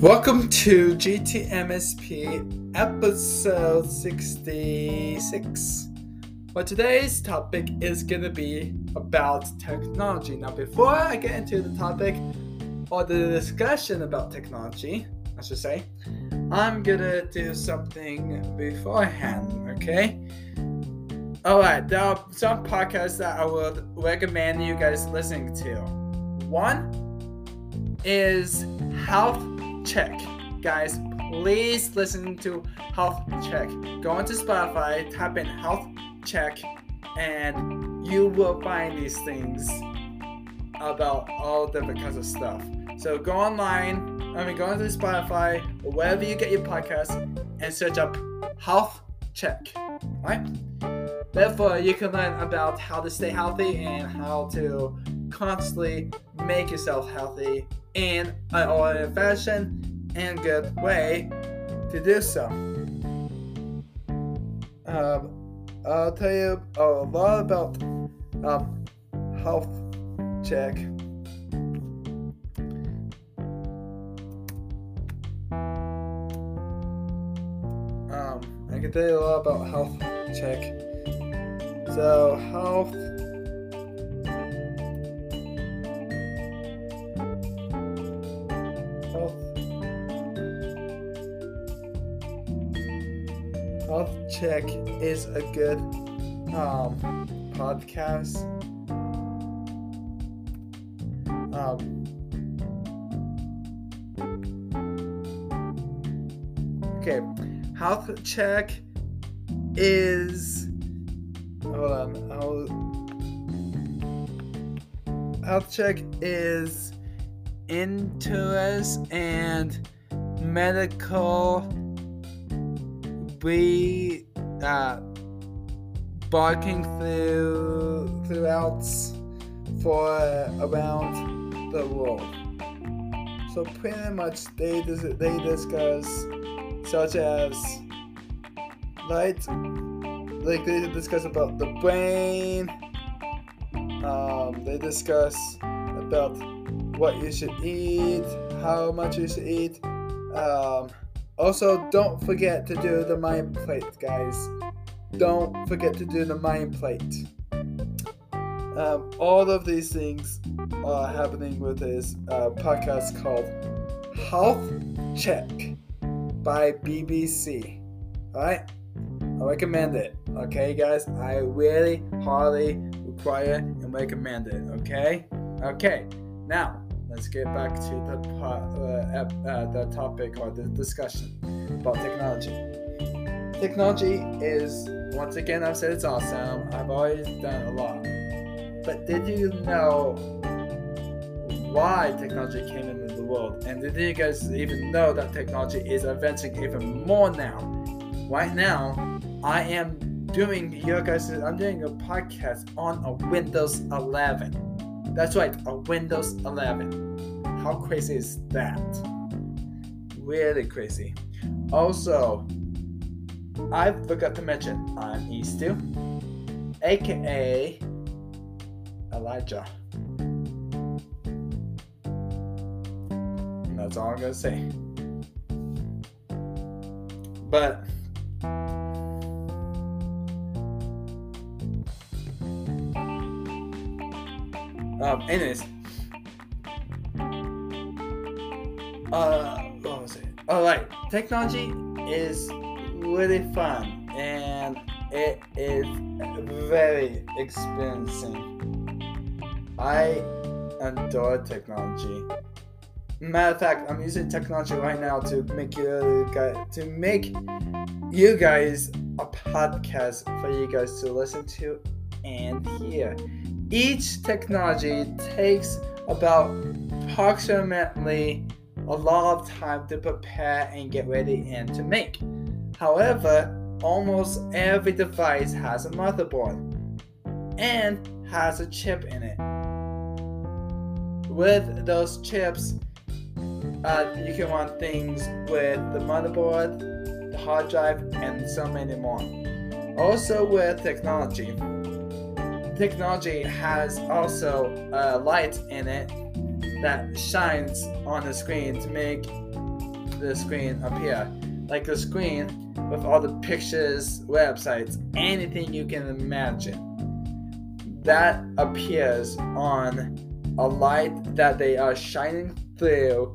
Welcome to GTMSP episode 66. Well, today's topic is going to be about technology. Now, before I get into the topic or the discussion about technology, I should say, I'm going to do something beforehand, okay? Alright, there are some podcasts that I would recommend you guys listening to. One is Health Check. Guys, please listen to Health Check. Go into Spotify, type in Health Check, and you will find these things about all different kinds of stuff. So go online, I mean, go into Spotify or wherever you get your podcast and search up Health Check. Right? Therefore, you can learn about how to stay healthy and how to constantly make yourself healthy in an old fashion and good way to do so. Um, I'll tell you a lot about um, health check. Um, I can tell you a lot about health check. So health check is a good um podcast. Um Okay, health check is hold on. I'll, health check is interest and medical we uh barking through throughout for around the world. So pretty much they they discuss such as light like they discuss about the brain. Um, they discuss about what you should eat, how much you should eat. Um, also, don't forget to do the mind plate, guys. Don't forget to do the mind plate. Um, all of these things are happening with this uh, podcast called Health Check by BBC. Alright? I recommend it. Okay, guys? I really highly require and recommend it. Okay? Okay. Now, let's get back to the uh, uh, the topic or the discussion about technology. Technology is once again I've said it's awesome. I've always done a lot. But did you know why technology came into the world? And did you guys even know that technology is advancing even more now? Right now, I am doing you guys I'm doing a podcast on a Windows 11. That's right, a Windows 11. How crazy is that? Really crazy. Also, I forgot to mention I'm Estew, aka Elijah. And that's all I'm gonna say. But Um, anyways. Uh, what was it? Alright, technology is really fun and it is very expensive. I adore technology. Matter of fact, I'm using technology right now to make you guys to make you guys a podcast for you guys to listen to and hear. Each technology takes about approximately a lot of time to prepare and get ready and to make. However, almost every device has a motherboard and has a chip in it. With those chips, uh, you can run things with the motherboard, the hard drive, and so many more. Also, with technology, technology has also a light in it that shines on the screen to make the screen appear. Like the screen with all the pictures, websites, anything you can imagine. That appears on a light that they are shining through,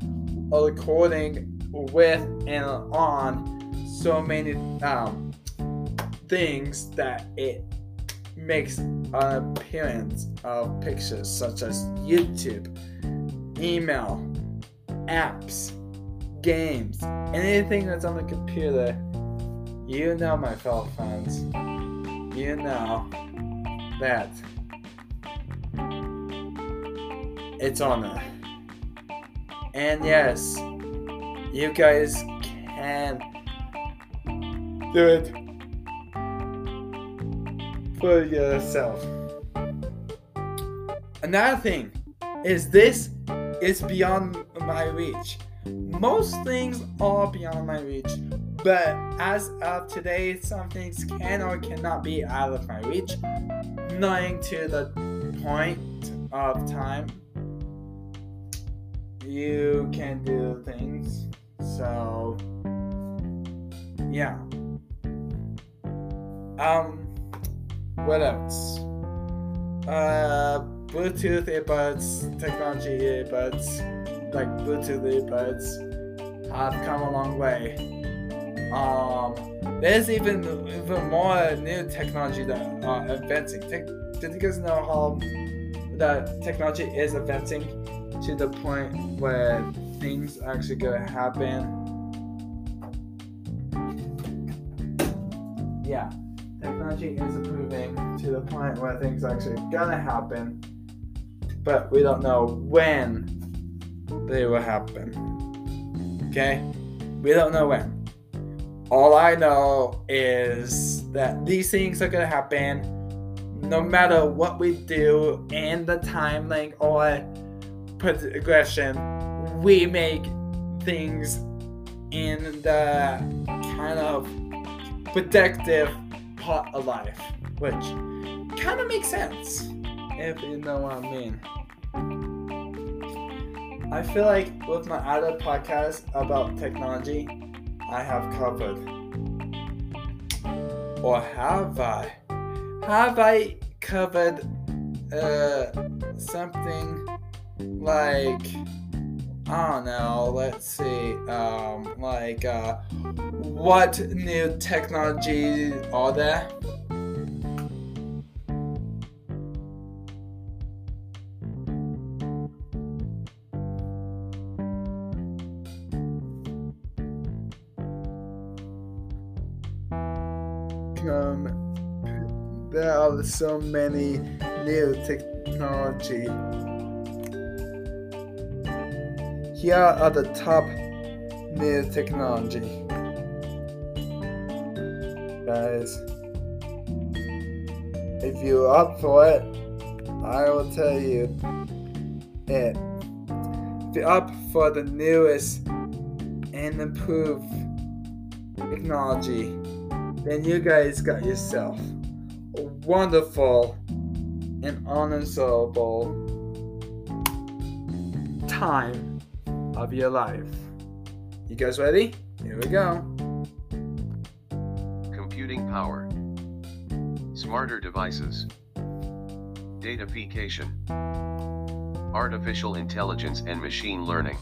according with and on so many um, things that it makes appearance of pictures such as YouTube, email, apps, games, anything that's on the computer. You know, my fellow friends, you know that it's on there. And yes, you guys can do it for yourself. Another thing is this is beyond my reach. Most things are beyond my reach, but as of today, some things can or cannot be out of my reach. Knowing to the point of time, you can do things. So, yeah. Um, what else? Uh, Bluetooth earbuds, technology earbuds, like Bluetooth earbuds, have come a long way. Um, there's even even more new technology that are advancing. Te- did you guys know how that technology is advancing to the point where things actually gonna happen? Yeah technology is improving to the point where things are actually gonna happen, but we don't know when they will happen. Okay? We don't know when. All I know is that these things are gonna happen no matter what we do in the time link or progression. We make things in the kind of protective part alive, which kind of makes sense, if you know what I mean. I feel like with my other podcast about technology, I have covered. Or have I? Have I covered uh, something like I don't know, let's see, um, like, uh, what new technologies are there? There are so many new technology here are the top new technology. Guys, if you're up for it, I will tell you it. If you're up for the newest and improved technology, then you guys got yourself a wonderful and unanswerable time of your life. You guys ready? Here we go. Computing power. Smarter devices. Datafication. Artificial intelligence and machine learning.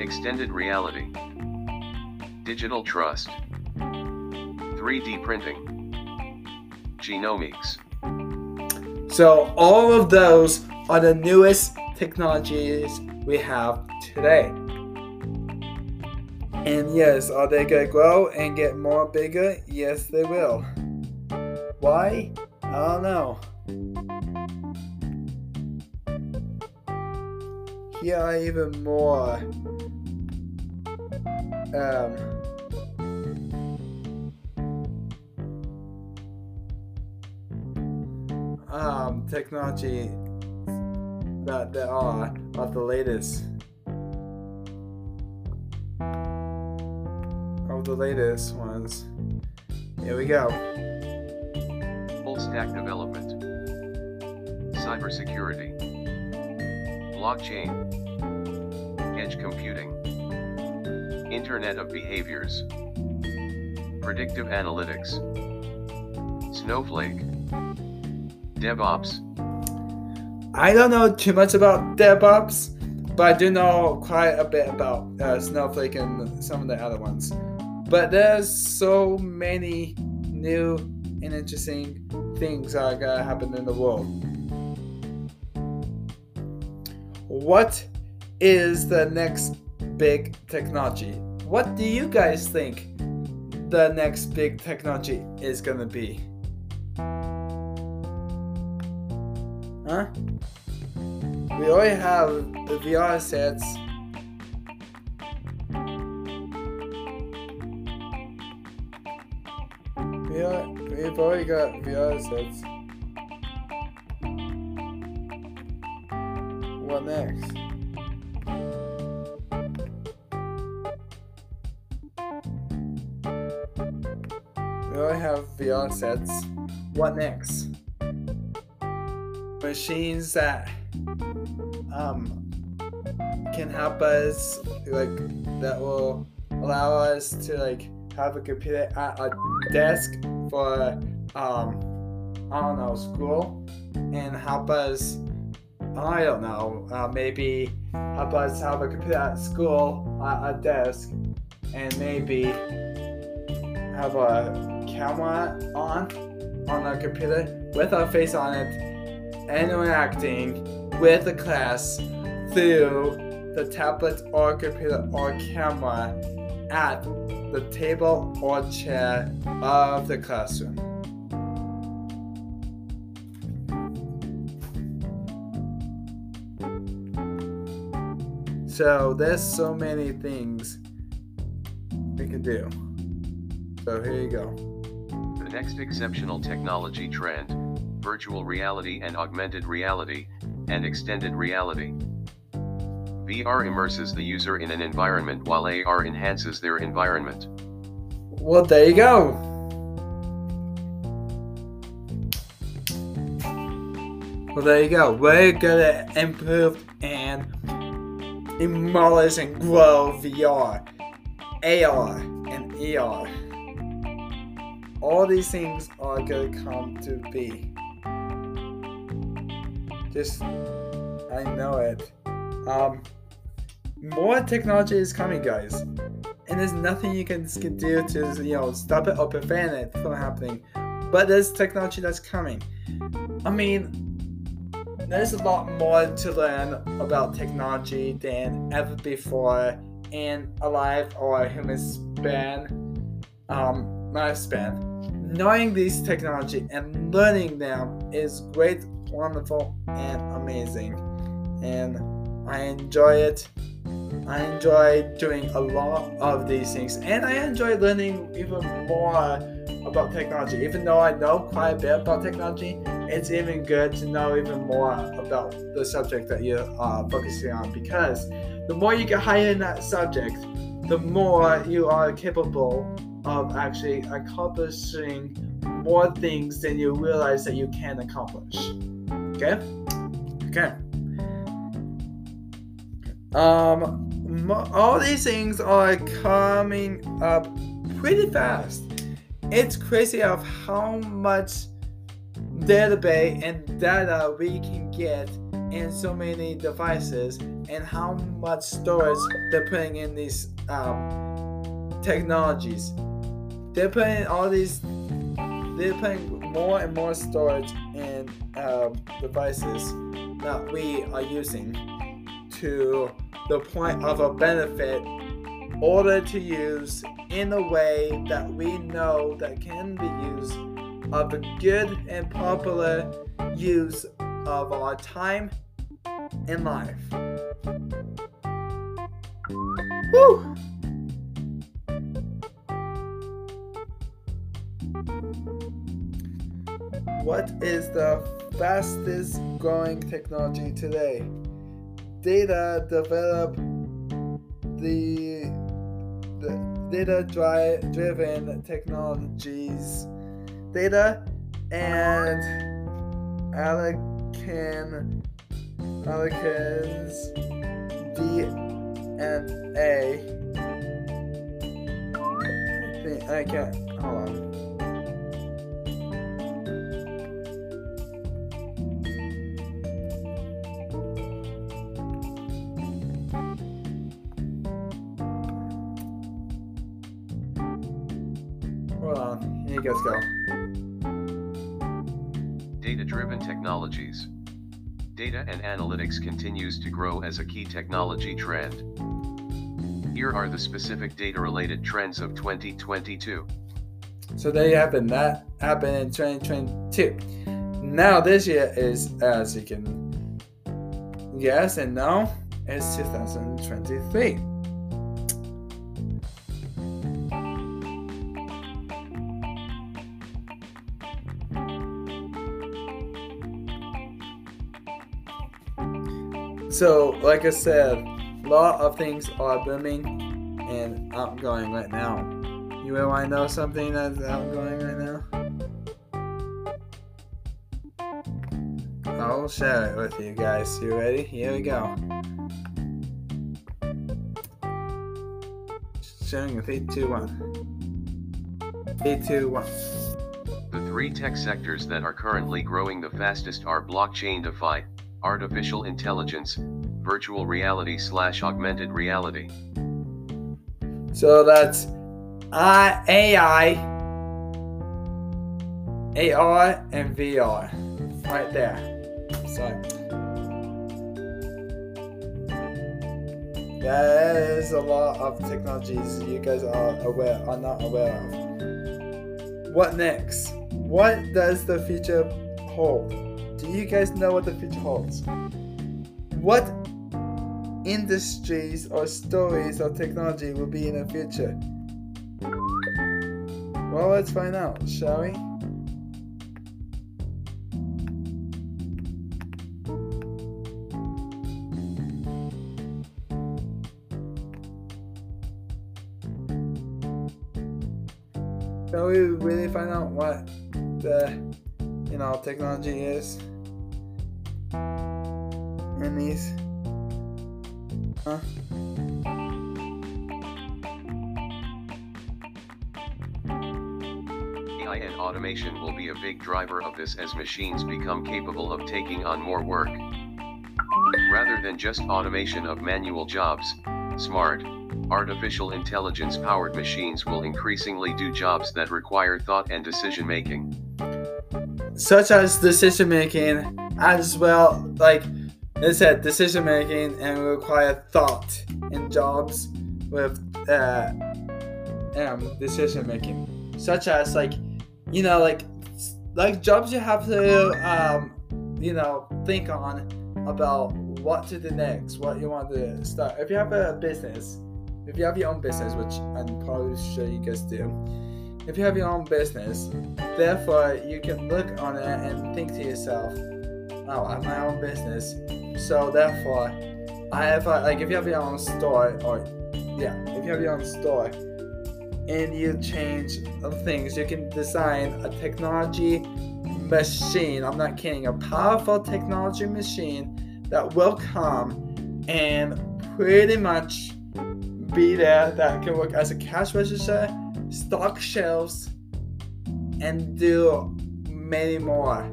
Extended reality. Digital trust. 3D printing. Genomics. So, all of those are the newest technologies we have today. And yes, are they gonna grow and get more bigger? Yes, they will. Why? I don't know. Here are even more um, um, technology that there are of the latest of the latest ones. Here we go. Full stack development. Cybersecurity. Blockchain. Edge computing. Internet of Behaviors, Predictive Analytics, Snowflake, DevOps. I don't know too much about DevOps, but I do know quite a bit about uh, Snowflake and some of the other ones. But there's so many new and interesting things that are gonna happen in the world. What is the next big technology? What do you guys think the next big technology is gonna be? Huh? We already have the VR sets. We we've already got VR sets. What next? We already have VR sets. What next? Machines that um, can help us like that will allow us to like have a computer at a desk for um I don't know school and help us I don't know uh, maybe help us have a computer at school at a desk and maybe have a camera on on our computer with our face on it interacting with the class through the tablet or computer or camera at the table or chair of the classroom. So there's so many things we can do. So here you go. The next exceptional technology trend virtual reality and augmented reality, and extended reality. VR immerses the user in an environment while AR enhances their environment. Well, there you go. Well, there you go. We're gonna improve and immerse and grow VR, AR, and ER. All these things are gonna come to be. Just, I know it. Um, more technology is coming, guys, and there's nothing you can, do to you know stop it or prevent it from happening. But there's technology that's coming. I mean, there's a lot more to learn about technology than ever before in a life or human span, um, lifespan. Knowing these technology and learning them is great wonderful and amazing. And I enjoy it. I enjoy doing a lot of these things, and I enjoy learning even more about technology. Even though I know quite a bit about technology, it's even good to know even more about the subject that you're uh, focusing on because the more you get higher in that subject, the more you are capable of actually accomplishing more things than you realize that you can accomplish. Okay? Okay. Um, all these things are coming up pretty fast. It's crazy of how much database and data we can get in so many devices and how much storage they're putting in these um, technologies. They're putting all these, they're putting more and more storage in uh, devices that we are using to the point of a benefit order to use in a way that we know that can be used of a good and popular use of our time in life. Woo! What is the fastest growing technology today? Data develop the, the data dri- driven technologies. Data and Alcan Alcan's DNA Okay, hold on. Hold on, here you guys go. Data-driven technologies. Data and analytics continues to grow as a key technology trend. Here are the specific data-related trends of 2022. So there you have it. That happened in 2022. Now this year is, as you can guess and know, is 2023. So, like I said, a lot of things are booming and outgoing right now. You want to know something that's outgoing right now? I'll share it with you guys. You ready? Here we go. Showing you 3, 2, 1. 3, 2, 1. The three tech sectors that are currently growing the fastest are blockchain DeFi, artificial intelligence, virtual reality slash augmented reality. So that's I, AI, AR, and VR. Right there. So there's a lot of technologies you guys are aware are not aware of. What next? What does the future hold? Do you guys know what the future holds? What industries or stories or technology will be in the future? Well, let's find out, shall we? Shall we really find out what the you know technology is in these? Huh? AI and automation will be a big driver of this as machines become capable of taking on more work. Rather than just automation of manual jobs, smart, artificial intelligence powered machines will increasingly do jobs that require thought and decision making. Such as decision making, as well, like it said, decision making and require thought in jobs with uh, um, decision making, such as like you know like like jobs you have to um, you know think on about what to do next, what you want to start. If you have a business, if you have your own business, which I'm probably sure you guys do, if you have your own business, therefore you can look on it and think to yourself, oh, I have my own business, so therefore I have a, like if you have your own store or yeah, if you have your own store and you change things, you can design a technology machine. I'm not kidding, a powerful technology machine that will come and pretty much be there that can work as a cash register, stock shelves, and do many more,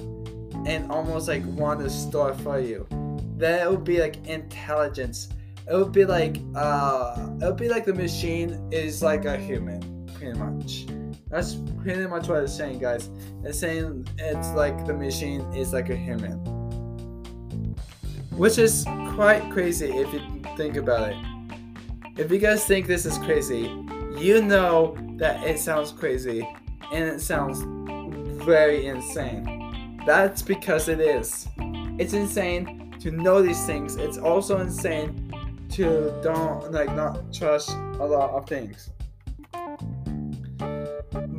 and almost like want to store for you. That would be like intelligence. It would be like uh, it would be like the machine is like a human, pretty much. That's pretty much what it's saying, guys. It's saying it's like the machine is like a human, which is quite crazy if you think about it. If you guys think this is crazy, you know that it sounds crazy and it sounds very insane. That's because it is. It's insane to know these things. It's also insane to don't like not trust a lot of things.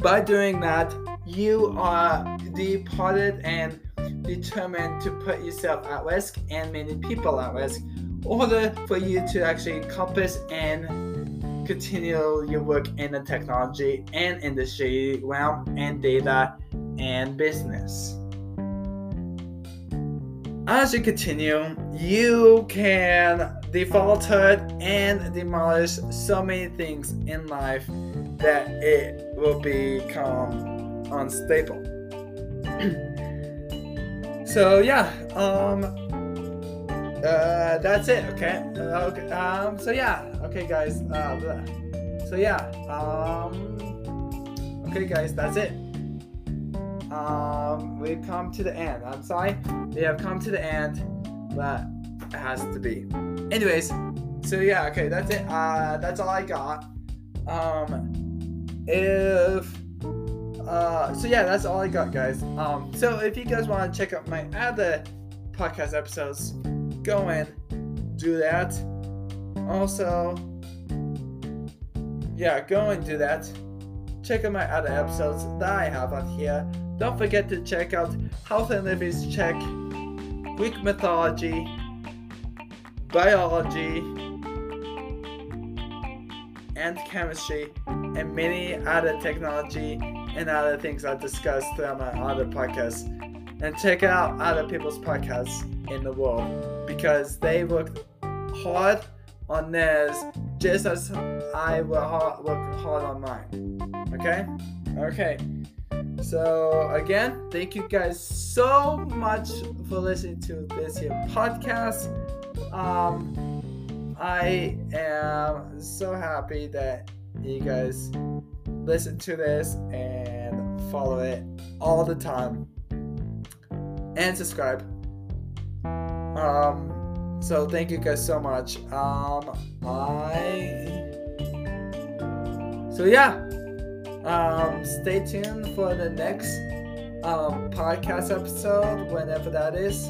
By doing that, you are departed and determined to put yourself at risk and many people at risk order for you to actually compass and continue your work in the technology and industry realm and data and business. As you continue, you can default it and demolish so many things in life that it will become unstable. so yeah, um, uh, that's it. Okay. Uh, okay. Um. So yeah. Okay, guys. Uh. So yeah. Um. Okay, guys. That's it. Um. We've come to the end. I'm sorry. We have come to the end, but it has to be. Anyways. So yeah. Okay. That's it. Uh. That's all I got. Um. If. Uh, so yeah, that's all I got, guys. Um, so if you guys want to check out my other podcast episodes, go and do that. Also, yeah, go and do that. Check out my other episodes that I have on here. Don't forget to check out Health and Check, Greek mythology, biology, and chemistry, and many other technology and other things I discussed throughout my other podcasts. And check out other people's podcasts in the world because they work hard on theirs just as I will work hard on mine. Okay? Okay. So again, thank you guys so much for listening to this here podcast. Um, I am so happy that you guys listen to this and follow it all the time and subscribe. Um, so thank you guys so much. Um, I. So yeah. Um, stay tuned for the next um podcast episode whenever that is.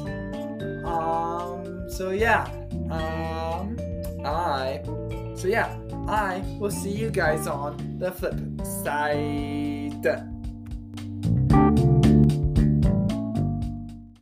Um, so yeah. Um, I. So yeah, I will see you guys on the flip side.